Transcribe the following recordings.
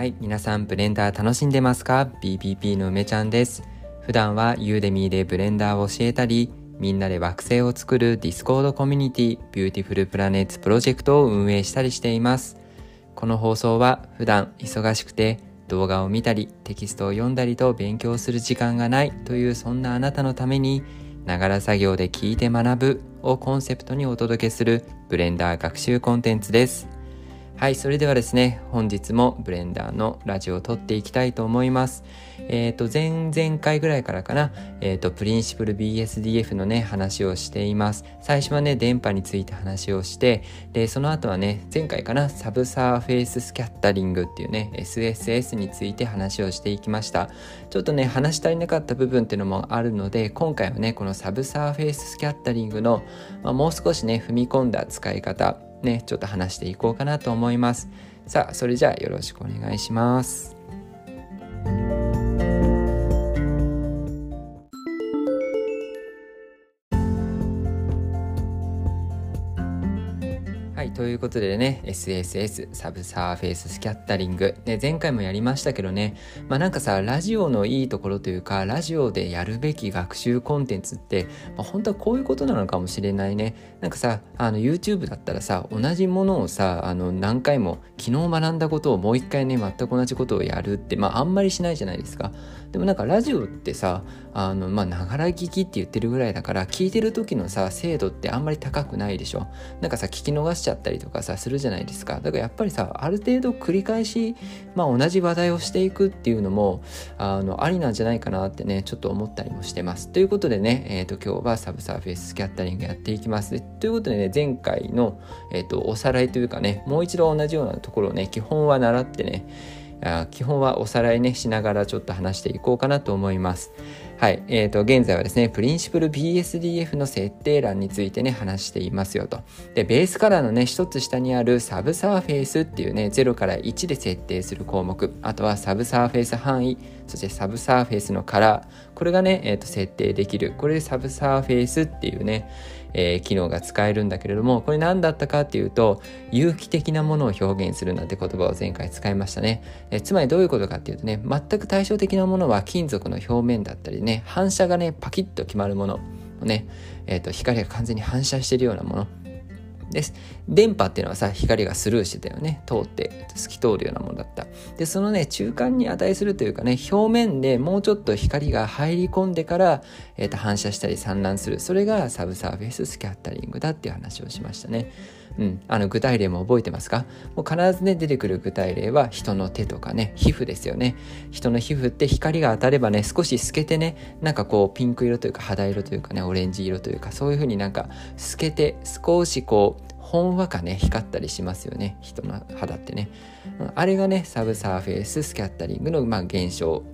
はい、皆さんブレンダー楽しんでますか ?BBP の梅ちゃんです。普段は Udemy でブレンダーを教えたり、みんなで惑星を作る Discord コミュニティ Beautiful Planets Project を運営したりしています。この放送は普段忙しくて動画を見たりテキストを読んだりと勉強する時間がないというそんなあなたのためにながら作業で聞いて学ぶをコンセプトにお届けするブレンダー学習コンテンツです。はい、それではですね、本日もブレンダーのラジオを録っていきたいと思います。えっ、ー、と、前々回ぐらいからかな、えっ、ー、と、 principle BSDF のね、話をしています。最初はね、伝播について話をして、で、その後はね、前回かな、 subsurface scattering っていうね、SSS について話をしていきました。ちょっとね、話し足りなかった部分っていうのもあるので、今回はね、この subsurface scattering の、まあ、もう少しね、踏み込んだ使い方、ね、ちょっと話していこうかなと思います。さあ、それじゃあよろしくお願いします。ということでね、SSS、サブサーフェイススキャッタリング。ね、前回もやりましたけどね、まあなんかさ、ラジオのいいところというか、ラジオでやるべき学習コンテンツって、まあ、本当はこういうことなのかもしれないね。なんかさ、あの YouTube だったらさ、同じものをさ、あの何回も、昨日学んだことをもう一回ね、全く同じことをやるって、まああんまりしないじゃないですか。でもなんかラジオってさ、あの、まあ、ながら聞きって言ってるぐらいだから、聞いてる時のさ、精度ってあんまり高くないでしょ。なんかさ、聞き逃しちゃったたりとかさ、するじゃないですか。だからやっぱりさ、ある程度繰り返し、まあ、同じ話題をしていくっていうのも、あの、ありなんじゃないかなってね、ちょっと思ったりもしてます。ということでね、え、ー、と、今日は subsurface scattering やっていきます。ということでね、前回の、え、ー、と、おさらいというかね、もう一度同じようなところをね、基本は習ってね、基本はおさらいねしながらちょっと話していこうかなと思います。はい、えーと、現在はですね、 principle BSDF の設定欄についてね、話していますよと。で、 base color のね、一つ下にある subsurface っていうね、0から1で設定する項目、あとは subsurface 範囲、そして subsurface のカラー、これがね、えーと、設定できる。これで subsurface っていうね、えー、機能が使えるんだけれども、これ何だったかっていうと、有機的なものを表現するなんて言葉を前回使いましたね。えー、つまりどういうことかっていうとね、全く対照的なものは金属の表面だったりね、反射がね、パキッと決まるものをね、えーと、光が完全に反射してるようなもの。です。伝播っていうのはさ光がスルーしてたよね。通って透き通るようなものだった。でそのね中間に値するというかね表面でもうちょっと光が入り込んでから、えーと、反射したり散乱する。それがサブサーフェイススキャッタリングだっていう話をしましたね。うん、あの具体例も覚えてますか？もう必ずね出てくる具体例は人の手とかね皮膚ですよね。人の皮膚って光が当たればね少し透けてねなんかこうピンク色というか肌色というかねオレンジ色というかそういう風になんか透けて少しこうほんわかね光ったりしますよね。人の肌ってね。うん。あれがね subsurface scattering のまあ現象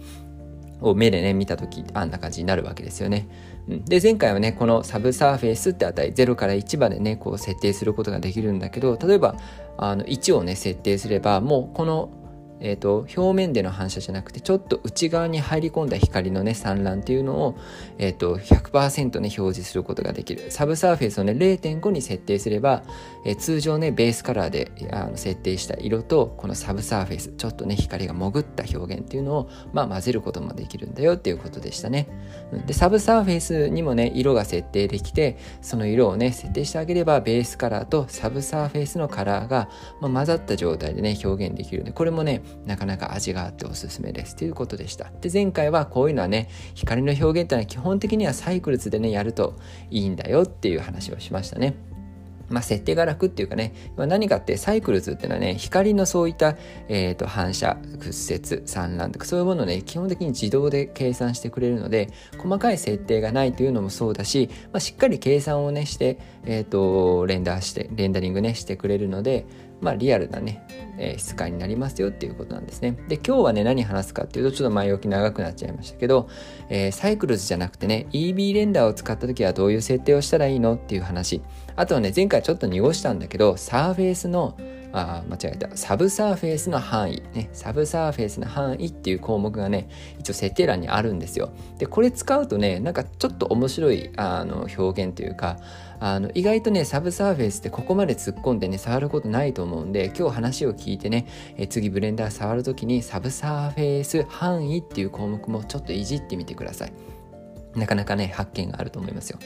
を目でね見た時あんな感じになるわけですよね。で前回はねこの subsurface って値0から1までねこう設定することができるんだけど例えばあの1をね設定すればもうこのえーと、表面での反射じゃなくてちょっと内側に入り込んだ光のね散乱っていうのを、えーと、100%ね表示することができる。 subsurface をね0.5に設定すれば、えー、通常ね base color であの設定した色とこの subsurface ちょっとね光が潜った表現っていうのを、まあ、混ぜることもできるんだよっていうことでしたね。で subsurface にもね色が設定できてその色をね設定してあげれば base color と subsurface のカラーが、まあ、混ざった状態でね表現できるんでこれもねなかなか味があっておすすめですということでした。で、前回はこういうのはね、光の表現っていうのは基本的には Cycles でね、やるといいんだよっていう話をしましたね。まあ、設定が楽っていうかね、まあ何かってサイクルズっていうのはね、光のそういった、えーと、反射、屈折、散乱とかそういうものをね、基本的に自動で計算してくれるので、細かい設定がないというのもそうだし、まあ、しっかり計算をね、して、え、ー、と、レンダーして、レンダリングね、してくれるので、まあ、リアルなね、えー、質感になりますよっていうことなんですね。で、今日はね、何話すかっていうと、ちょっと前置き長くなっちゃいましたけど、えー、 Cycles じゃなくてね、EB レンダーを使った時はどういう設定をしたらいいのっていう話。あとはね、前回ちょっと濁したんだけど、サーフェイスのあ間違えた subsurface の範囲ね subsurface の範囲っていう項目がね一応設定欄にあるんですよでこれ使うとねなんかちょっと面白いあの表現というかあの意外とね subsurface ってここまで突っ込んでね触ることないと思うんで今日話を聞いてねえ次ブレンダー触る時に subsurface 範囲っていう項目もちょっといじってみてください。なかなかね、発見があると思いますよ。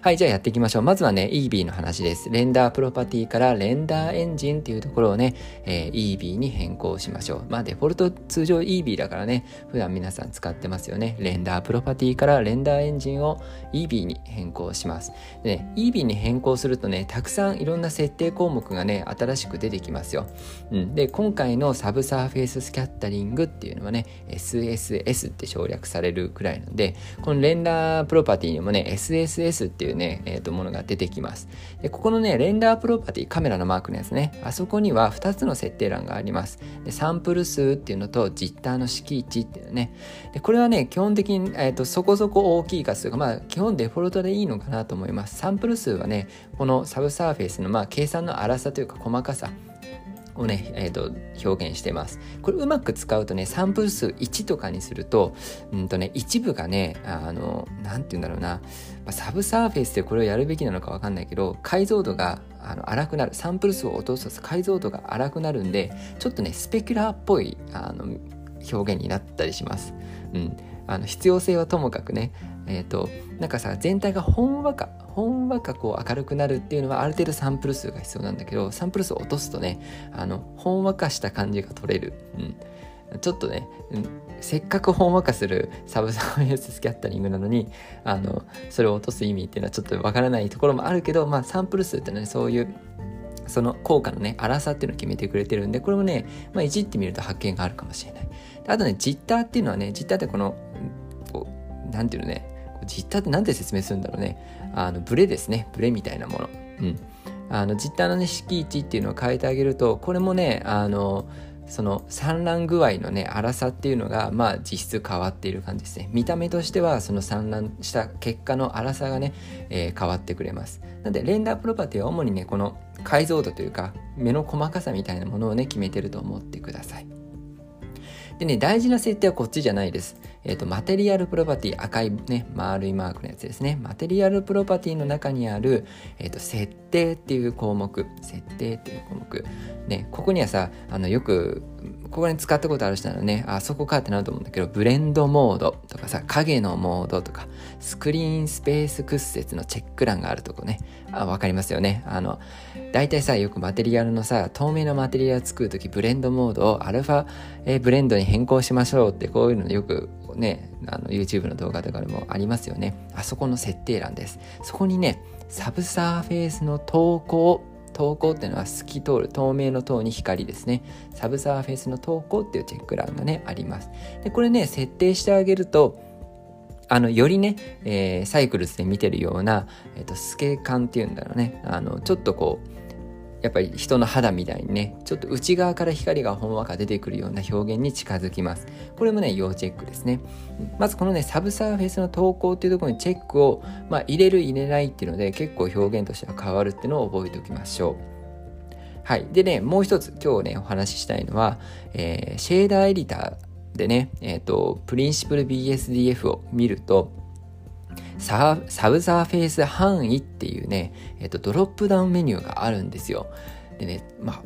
はい、じゃあやっていきましょう。まずはね、EB の話です。 render property から render engine っていうところをね、えー、 Eevee に変更しましょう。まあデフォルト通常 EB だからね、普段皆さん使ってますよね。 render property から render engine を Eevee に変更します。でね、EB に変更するとね、たくさんいろんな設定項目がね、新しく出てきますよ。うん、で、今回の subsurface scattering っていうのはね、SSS って省略されるくらいなんで、この render property にもね、SSS っていうね、えっ、ー、と、ものが出てきます。で、ここのね、 render property、カメラのマークのやつね、あそこには2つの設定欄があります。で、サンプル数っていうのと、ジッターの敷地っていうね。で、これはね、基本的に、えっ、ー、と、そこそこ大きい数というか、まあ、基本デフォルトでいいのかなと思います。サンプル数はね、この subsurface の、まあ、計算の粗さというか細かさ、をね、えーと、表現してます。これうまく使うとね、サンプル数1とかにすると、うんとね、一部がね、あの、なんて言うんだろうな、まあ、 subsurface でこれをやるべきなのかわかんないけど、解像度があの粗くなる、サンプル数を落とすと解像度が粗くなるんで、ちょっとね、 specular っぽいあの表現になったりします。うん。あの必要性はともかくね、えっ、ー、と、なんかさ、全体がほんわか、ほんわかこう明るくなるっていうのはある程度サンプル数が必要なんだけど、サンプル数を落とすとね、あの、ほんわかした感じが取れる。うん。ちょっとね、うん、せっかくほんわかするサブサーフェイススキャッタリングなのに、あの、それを落とす意味っていうのはちょっとわからないところもあるけど、まあサンプル数ってね、そういうその効果のね、粗さっていうのを決めてくれてるんで、これもね、まあ、いじってみると発見があるかもしれない。あとね、ジッターっていうのはね、ジッターってこの、こう、なんていうのね、実体って何で説明するんだろうね。あの、ブレですね。ブレみたいなもの。うん。あの、実体のね、閾値っていうのを変えてあげると、これもね、あの、その散乱具合のね粗さっていうのがまあ実質変わっている感じですね見た目としてはその散乱した結果の粗さがね、えー、変わってくれますなのでレンダープロパティは主にねこの解像度というか目の細かさみたいなものをね決めてると思ってくださいでね、大事な設定はこっちじゃないです。えっ、ー、と、マテリアルプロパティ、赤いね、丸いマークのやつですね。マテリアルプロパティの中にある、えっ、ー、と、設定っていう項目、設定っていう項目。ね、ここにはさ、あの、よく、ここに使ったことある人ならね、あそこかってなると思うんだけど、ブレンドモードとかさ、影のモードとか、スクリーンスペース屈折のチェック欄があるとこね、あ、わかりますよね。あの、大体さ、よくマテリアルのさ、透明なマテリアル作るとき、ブレンドモードをアルファ、えブレンドに変更しましょうって、こういうのよくね、あの YouTube の動画とかでもありますよね。あそこの設定欄です。そこにね、サブサーフェイスの透光透光っていうのは透き通る透明の透に光ですね。サブサーフェイスの透光っていうチェック欄がねあります。でこれね設定してあげるとあのよりね、えー、サイクルスで見てるような、えーと、透け感っていうんだろうね。あのちょっとこうやっぱり人の肌みたいにねちょっと内側から光がほんわか出てくるような表現に近づきます。これもね要チェックですね。まずこのねサブサーフェスの透光っていうところにチェックを、まあ、入れる入れないっていうので結構表現としては変わるっていうのを覚えておきましょう。はい。でね、もう一つ今日ね、お話ししたいのは、えー、シェーダーエディターでね、えっ、ー、と、プリンシプル BSDF を見ると、ササブサーフェイス範囲っていうね、えっ、と、ドロップダウンメニューがあるんですよ。でね、まあ、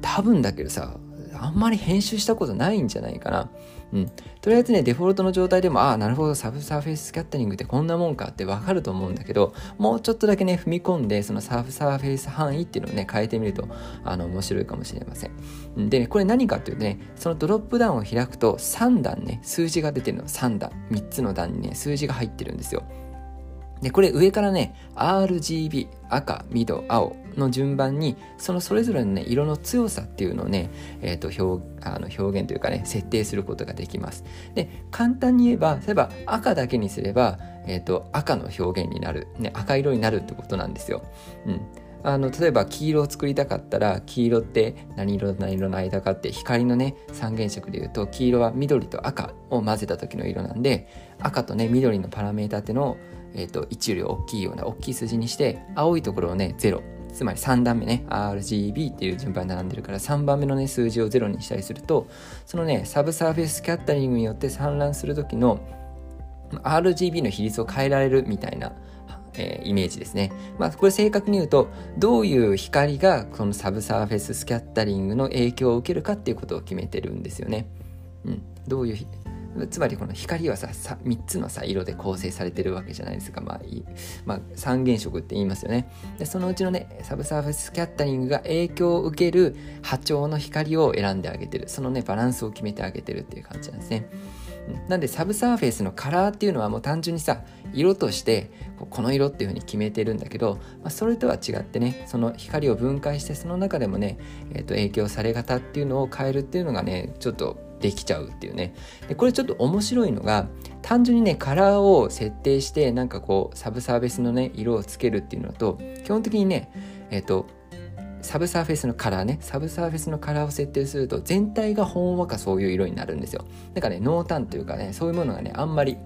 多分だけどさ、あんまり編集したことないんじゃないかな。うん。とりあえずね、デフォルトの状態でも、ああ、なるほど、サブサーフェイススキャッタリングってこんなもんかってわかると思うんだけど、もうちょっとだけね、踏み込んで、そのサブサーフェイス範囲っていうのをね、変えてみると、あの、面白いかもしれません。でね、これ何かっていうとね、そのドロップダウンを開くと、3段ね、数字が出てるの、3段、3つの段にね、数字が入ってるんですよ。で、これ上からね、RGB、赤、緑、青の順番に、そのそれぞれのね、色の強さっていうのをね、えっ、ー、と、表、あの表現というかね、設定することができます。で、簡単に言えば、例えば赤だけにすれば、えっ、ー、と、赤の表現になる、ね、赤色になるってことなんですよ。うん。あの例えば黄色を作りたかったら黄色って何色と何色の間かって光のね三原色でいうと黄色は緑と赤を混ぜた時の色なんで赤とね緑のパラメータっていうのをえーと、1より大きいような大きい数字にして青いところをね0つまり3段目ね RGB っていう順番に並んでるから3番目のね数字を0にしたりするとそのねサブサーフェススキャッタリングによって産卵する時の RGB の比率を変えられるみたいなえー、イメージですね。まあ、これ正確に言うと、どういう光がこのサブサーフェススキャッタリングの影響を受けるかっていうことを決めてるんですよね。うん。どういうつまりこの光はさ3つのさ色で構成されてるわけじゃないですか、まあいまあ、三原色って言いますよね。でそのうちのねサブサーフェスキャッタリングが影響を受ける波長の光を選んであげてる。そのねバランスを決めてあげてるっていう感じなんですね。なんでサブサーフェイスのカラーっていうのはもう単純にさ色としてこの色っていうふうに決めてるんだけど、まあ、それとは違ってねその光を分解してその中でもね、えー、と影響され方っていうのを変えるっていうのがねちょっとできちゃうっていうね。でこれちょっと面白いのが単純にねカラーを設定してなんかこうサブサーフェスのね色をつけるっていうのと基本的にねえっ、ー、とサブサーフェスのカラーねサブサーフェスのカラーを設定すると全体がほんわかそういう色になるんですよ。だからね濃淡というかねそういうものがねあんまり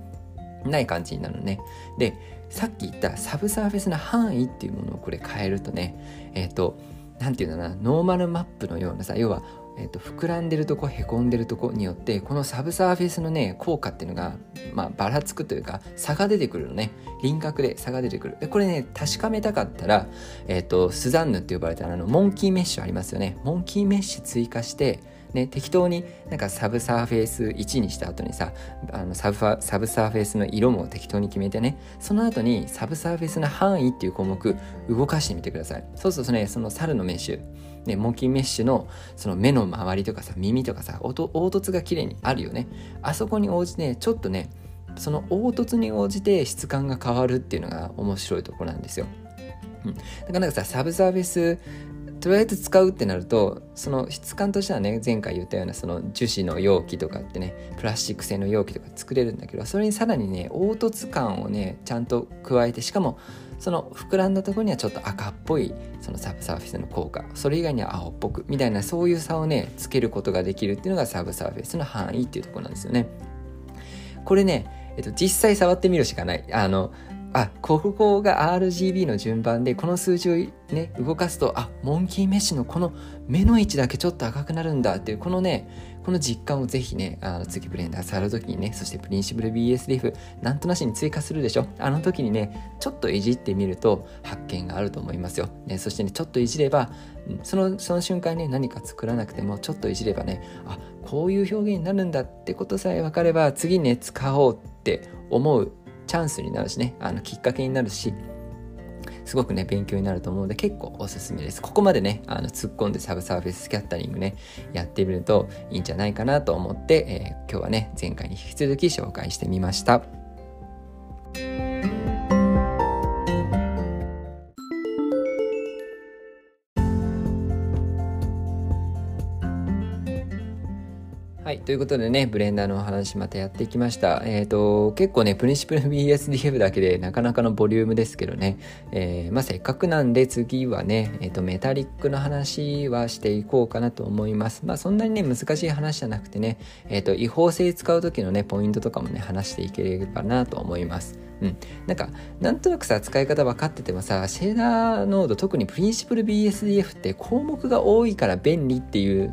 ない感じになるのね。でさっき言ったサブサーフェスの範囲っていうものをこれ変えるとねえっ、ー、と何て言うんだなノーマルマップのようなさ要はえーと、膨らんでるとこへこんでるとこによってこのサブサーフェイスのね効果っていうのが、まあ、ばらつくというか差が出てくるのね。輪郭で差が出てくる。でこれね確かめたかったら、えーと、スザンヌって呼ばれたあのモンキーメッシュありますよね。モンキーメッシュ追加してね、適当になんかサブサーフェイス1にした後にさあのサブサブサーフェイスの色も適当に決めてねその後にサブサーフェイスの範囲っていう項目動かしてみてください。そうするとねその猿のメッシュ。ね、モンキーメッシュのその目の周りとかさ耳とかさ凹凸が綺麗にあるよね。あそこに応じてちょっとねその凹凸に応じて質感が変わるっていうのが面白いとこなんですよ、うん、だからなんかさサブサービスとりあえず使うってなるとその質感としてはね前回言ったようなその樹脂の容器とかってねプラスチック製の容器とか作れるんだけどそれにさらにね凹凸感をねちゃんと加えてしかもその膨らんだところにはちょっと赤っぽいそのサブサーフェスの効果それ以外には青っぽくみたいなそういう差をねつけることができるっていうのがサブサーフェスの範囲っていうとこなんですよね。これね、えっと、実際触ってみるしかない。あのあここが RGB の順番でこの数字をね動かすとあモンキーメッシュのこの目の位置だけちょっと赤くなるんだっていうこのねこの実感をぜひねあの次ブレンダー触る時にねそしてプリンシブル BSDF なんとなしに追加するでしょ？あの時にねちょっといじってみると発見があると思いますよ、ね、そしてねちょっといじればそのその瞬間ね何か作らなくてもちょっといじればねあこういう表現になるんだってことさえ分かれば次ね使おうって思うチャンスになるしねあのきっかけになるしすごくね勉強になると思うので結構おすすめですここまでねあの突っ込んでサブサーフェススキャッタリングねやってみるといいんじゃないかなと思って、えー、今日はね前回に引き続き紹介してみました。はい。ということでね、ブレンダーのお話またやってきました。えっ、ー、と、結構ね、プリンシプル BSDF だけでなかなかのボリュームですけどね、えー、まあ、せっかくなんで次はね、えっ、ー、と、メタリックの話はしていこうかなと思います。まあ、そんなにね、難しい話じゃなくてね、えっ、と、違法性使う時のね、ポイントとかもね、話していければなと思います。うん、なんかなんとなくさ使い方分かっててもさシェーダーノード特にプリンシプル BSDF って項目が多いから便利っていう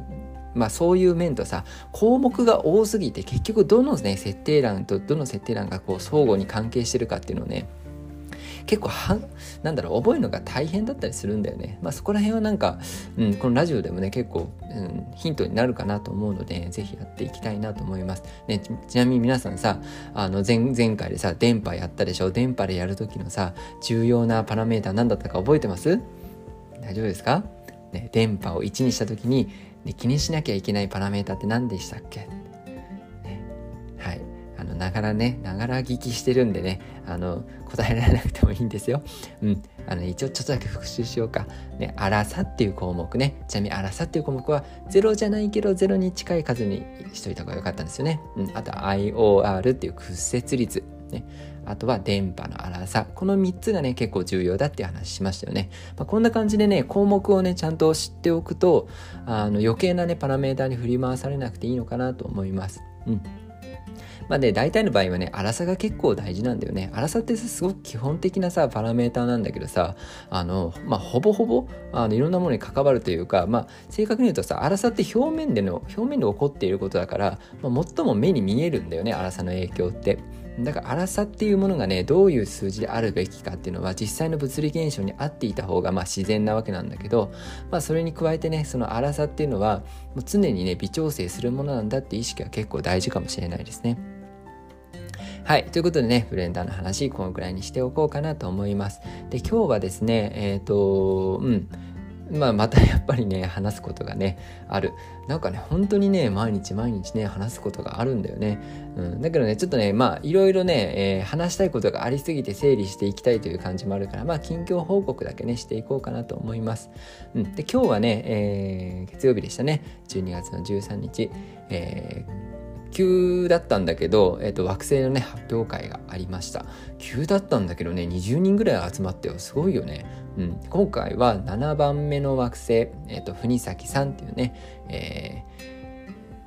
まあそういう面とさ項目が多すぎて結局どのね設定欄とどの設定欄がこう相互に関係してるかっていうのをね結構はなんだろう覚えるのが大変だったりするんだよね。まあそこら辺はなんか、うん、このラジオでもね結構、うん、ヒントになるかなと思うので是非やっていきたいなと思います。ね、ちなみに皆さんさあの前前回でさ電波やったでしょ？電波でやる時のさ重要なパラメータ何だったか覚えてます？大丈夫ですか？ね、電波を1にした時にで気にしなきゃいけないパラメータって何でしたっけ、ね、はい。あのながらねながら聞きしてるんでねあの答えられなくてもいいんですよ。うん。あの一応ちょっとだけ復習しようか。ね荒さっていう項目ね。ちなみに荒さっていう項目は0じゃないけど0に近い数にしといた方がよかったんですよね、うん、あと IOR っていう屈折率。ねあとは電波の粗さ。この3つがね、結構重要だっていう話しましたよね。まあ、こんな感じでね、項目をね、ちゃんと知っておくと、あの余計なね、パラメーターに振り回されなくていいのかなと思います。うん。まあで大体の場合はね粗さが結構大事なんだよね粗さってすごく基本的なさパラメーターなんだけどさあのまあほぼほぼあのいろんなものに関わるというかまあ正確に言うとさ粗さって表面での表面で起こっていることだから、まあ、最も目に見えるんだよね粗さの影響って。だから粗さっていうものがねどういう数字であるべきかっていうのは実際の物理現象に合っていた方がまあ自然なわけなんだけど、まあ、それに加えてねその粗さっていうのはもう常にね微調整するものなんだって意識は結構大事かもしれないですね。はい。ということでね、ブレンダーの話、このくらいにしておこうかなと思います。で、今日はですね、えっ、ー、と、うん。まあ、またやっぱりね話すことがねある。なんかね本当にね毎日毎日ね話すことがあるんだよね、うん、だけどねちょっとねまあいろいろね、えー、話したいことがありすぎて整理していきたいという感じもあるからまあ近況報告だけねしていこうかなと思います、うん、で今日はね、えー、月曜日でしたね。12月の13日、えー急だったんだけど、えーと、惑星のね発表会がありました。急だったんだけどね20人ぐらい集まってよ。すごいよね、うん、今回は7番目の惑星、えーと、国崎さんっていうね、え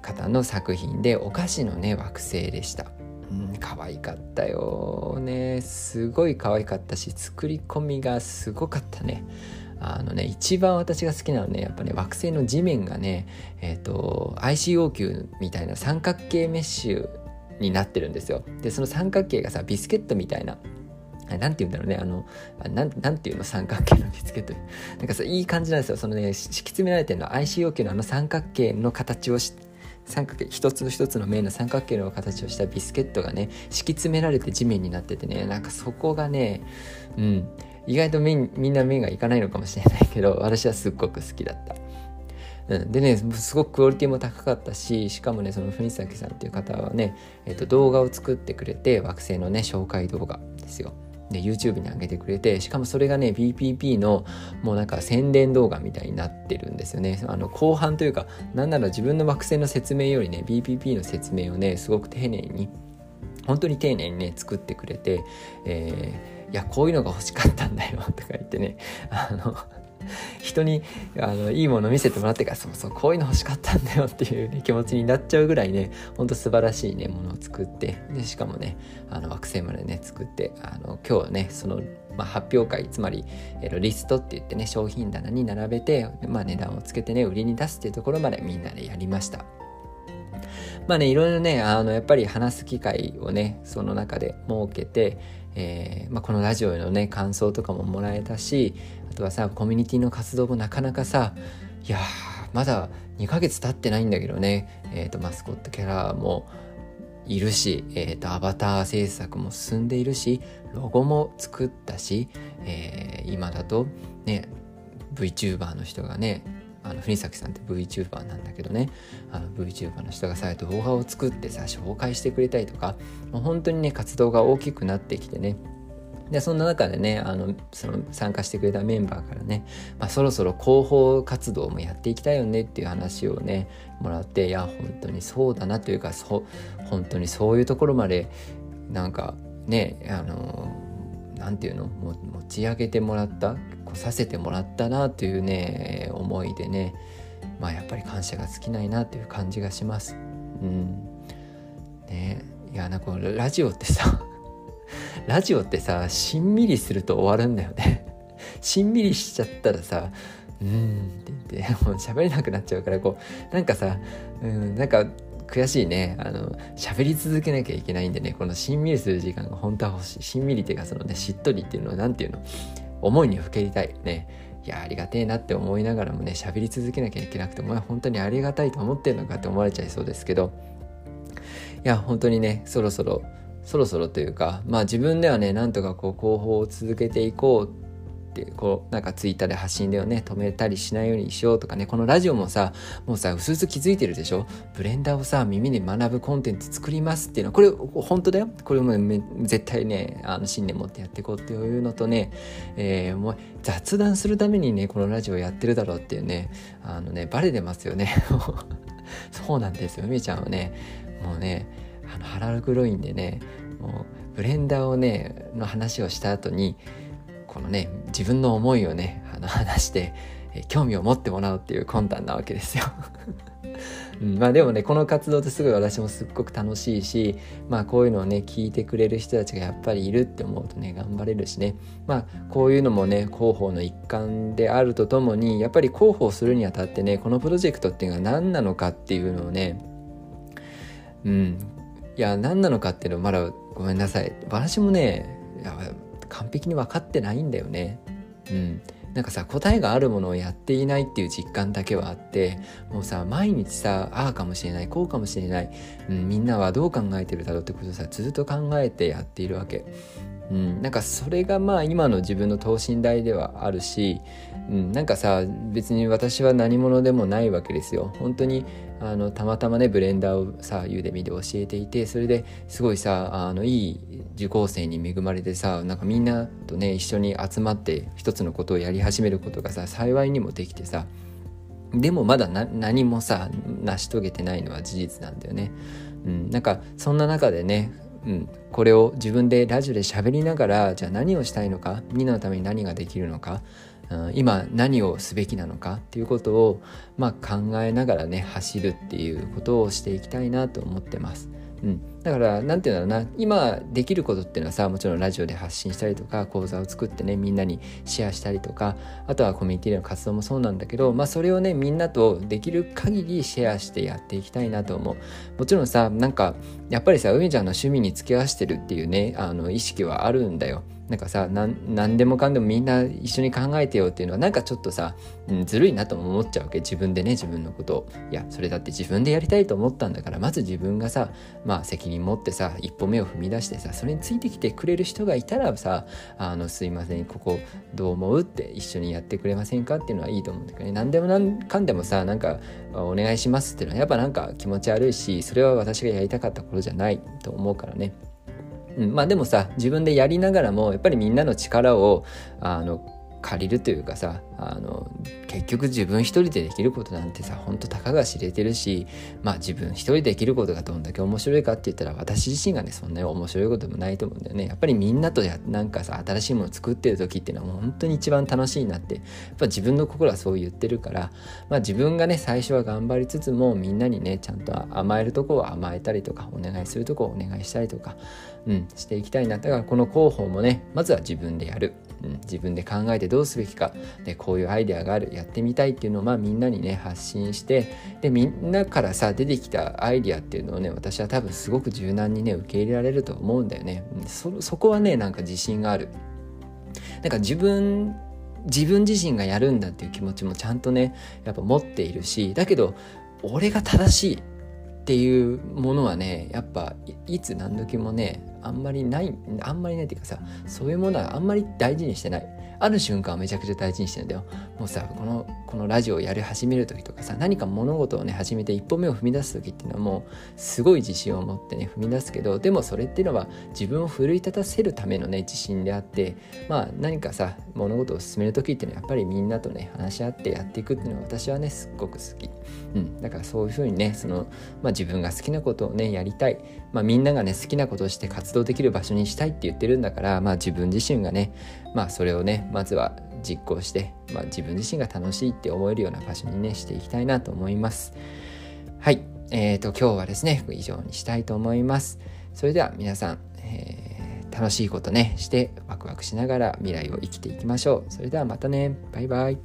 ー、方の作品でお菓子のね惑星でした。うん、可愛かったよ。ねすごい可愛かったし作り込みがすごかったね。あのね一番私が好きなのはねやっぱね惑星の地面がねえっ、ー、と ICO 球みたいな三角形メッシュになってるんですよ。でその三角形がさビスケットみたいななんて言うんだろうね、あの、なんなんていうの三角形のビスケット。なんかさ、いい感じなんですよ。そのね、敷き詰められてるのは ICO 球のあの三角形の形をし三角形一つの一つの面の三角形の形をしたビスケットがね敷き詰められて地面になっててねなんかそこがねうん意外とみんな目がいかないのかもしれないけど私はすっごく好きだった。うん、でねすごくクオリティも高かったししかもねその文崎さんっていう方はね、えー、と動画を作ってくれて惑星のね紹介動画ですよ。で YouTube に上げてくれてしかもそれがね BPP のもうなんか宣伝動画みたいになってるんですよね。あの後半というかなんなら自分の惑星の説明よりね BPP の説明をねすごく丁寧に本当に丁寧にね作ってくれて、えーいやこういうのが欲しかったんだよとか言ってね。あの人にあのいいもの見せてもらってからそうそうこういうの欲しかったんだよっていう、ね、気持ちになっちゃうぐらいねほんと素晴らしいねものを作ってでしかもねあの惑星までね作ってあの今日はねその、まあ、発表会つまり、えー、リストって言ってね商品棚に並べて、まあ、値段をつけてね売りに出すっていうところまでみんなでやりました。まあねいろいろねあのやっぱり話す機会をねその中で設けてえーまあ、このラジオへのね感想とかももらえたしとはさコミュニティの活動もなかなかさいやまだ2ヶ月経ってないんだけどね、えーと、マスコットキャラもいるし、えーと、アバター制作も進んでいるしロゴも作ったし、えー、今だとね VTuber の人がねあの国崎さんって VTuber なんだけどね。あの VTuber の人がさ動画を作ってさ紹介してくれたりとかもう本当にね活動が大きくなってきてね。でそんな中でねあのその参加してくれたメンバーからね、まあ、そろそろ広報活動もやっていきたいよねっていう話をねもらっていや本当にそうだなというかそ本当にそういうところまでなんかねあのなんていうの持ち上げてもらった来させてもらったなというね思いでねまあやっぱり感謝が尽きないなという感じがします。うん、ねいやなんかラジオってさラジオってさしんみりすると終わるんだよね。しんみりしちゃったらさ「うん」って言ってもう喋れなくなっちゃうからこうなんかさ、うん、なんか悔しいね。あの喋り続けなきゃいけないんでね。このしんみりする時間が本当は欲しい。しんみりっていうかそのねしっとりっていうのは何ていうの？思いにふけりたい。ね。いやありがてえなって思いながらもね喋り続けなきゃいけなくてお前本当にありがたいと思ってるのかって思われちゃいそうですけど。いや本当にねそろそろそろそろというかまあ自分ではねなんとかこう広報を続けていこうってこうなんかツイッターで発信でをね止めたりしないようにしようとかねこのラジオもさもうさうすうす気づいてるでしょ？ブレンダーをさ耳で学ぶコンテンツ作りますっていうのこれ本当だよ？これも絶対ねあの信念持ってやっていこうっていうのとね、えー、もう雑談するためにねこのラジオやってるだろうっていうねあのねバレてますよね。そうなんですよみーちゃんはね。もうねあの腹黒いんでねもうブレンダーをねの話をした後にこのね自分の思いをねあの話して、興味を持ってもらうっていう魂胆なわけですよ。うん、まあでもねこの活動ってすごい私もすっごく楽しいしまあこういうのをね聞いてくれる人たちがやっぱりいるって思うとね頑張れるしね。まあこういうのもね広報の一環であるとともにやっぱり広報するにあたってねこのプロジェクトっていうのは何なのかっていうのをねうんいや何なのかっていうのまだごめんなさい。私もね完璧に分かってないんだよね。うん。なんかさ答えがあるものをやっていないっていう実感だけはあってもうさ毎日さああかもしれないこうかもしれない、うん、みんなはどう考えてるだろうってことをさずっと考えてやっているわけ。うん、なんかそれがまあ今の自分の等身大ではあるし、うん、なんかさ別に私は何者でもないわけですよ。本当にあのたまたまねブレンダーをさユーデミで教えていてそれですごいさあのいい受講生に恵まれてさなんかみんなとね一緒に集まって一つのことをやり始めることがさ幸いにもできてさでもまだ何もさ成し遂げてないのは事実なんだよね。うん、なんかそんな中でねうん、これを自分でラジオで喋りながらじゃあ何をしたいのかみんなのために何ができるのか、うん、今何をすべきなのかっていうことを、まあ、考えながらね走るっていうことをしていきたいなと思ってます。うん、だから何て言うんだろうな。今できることっていうのはさもちろんラジオで発信したりとか講座を作ってねみんなにシェアしたりとかあとはコミュニティでの活動もそうなんだけど、まあ、それをねみんなとできる限りシェアしてやっていきたいなと思う。もちろんさなんかやっぱりさ梅ちゃんの趣味に付き合わせてるっていうねあの意識はあるんだよ。なんかさ何でもかんでもみんな一緒に考えてよっていうのはなんかちょっとさ、うん、ずるいなとも思っちゃうわけ。自分でね自分のことを。いやそれだって自分でやりたいと思ったんだからまず自分がさまあ責任持ってさ一歩目を踏み出してさそれについてきてくれる人がいたらさあのすいませんここどう思うって一緒にやってくれませんかっていうのはいいと思うんだけどね。何でも何かんでもさなんかお願いしますっていうのはやっぱなんか気持ち悪いしそれは私がやりたかったことじゃないと思うからね。うん、まあでもさ自分でやりながらもやっぱりみんなの力をあの借りるというかさあの結局自分一人でできることなんてさほんとたかが知れてるしまあ自分一人でできることがどんだけ面白いかって言ったら私自身がねそんなに面白いこともないと思うんだよね。やっぱりみんなとやなんかさ新しいものを作ってる時っていうのはもう本当に一番楽しいなって。やっぱ自分の心はそう言ってるからまあ自分がね最初は頑張りつつもみんなにねちゃんと甘えるとこは甘えたりとかお願いするとこをお願いしたりとかうんしていきたいな。だからこの広報もねまずは自分でやる。うん、自分で考えてどうすべきか。でこういうアイデアがある。やってみたいっていうのをまあみんなにね発信してでみんなからさ出てきたアイデアっていうのをね私は多分すごく柔軟にね受け入れられると思うんだよね。そそこはねなんか自信がある。なんか自分自分自身がやるんだっていう気持ちもちゃんとねやっぱ持っているしだけど俺が正しいっていうものはねやっぱいつ何時もねあんまりないあんまりないっていうかさそういうものはあんまり大事にしてない。ある瞬間はめちゃくちゃ大事にしてんだよ。もうさこのこのラジオをやり始める時とかさ何か物事をね始めて一歩目を踏み出す時っていうのはもうすごい自信を持ってね踏み出すけどでもそれっていうのは自分を奮い立たせるためのね自信であってまあ何かさ物事を進める時っていうのはやっぱりみんなとね話し合ってやっていくっていうのは私はねすっごく好き、うん、だからそういうふうにねその、まあ、自分が好きなことをねやりたい、まあ、みんながね好きなことをして活動できる場所にしたいって言ってるんだからまあ自分自身がねまあそれをねまずは実行して、まあ、自分自身が楽しいって思えるような場所にねしていきたいなと思います。はい。えーと今日はですね以上にしたいと思います。それでは皆さん、えー、楽しいことねしてワクワクしながら未来を生きていきましょう。それではまたね。バイバイ。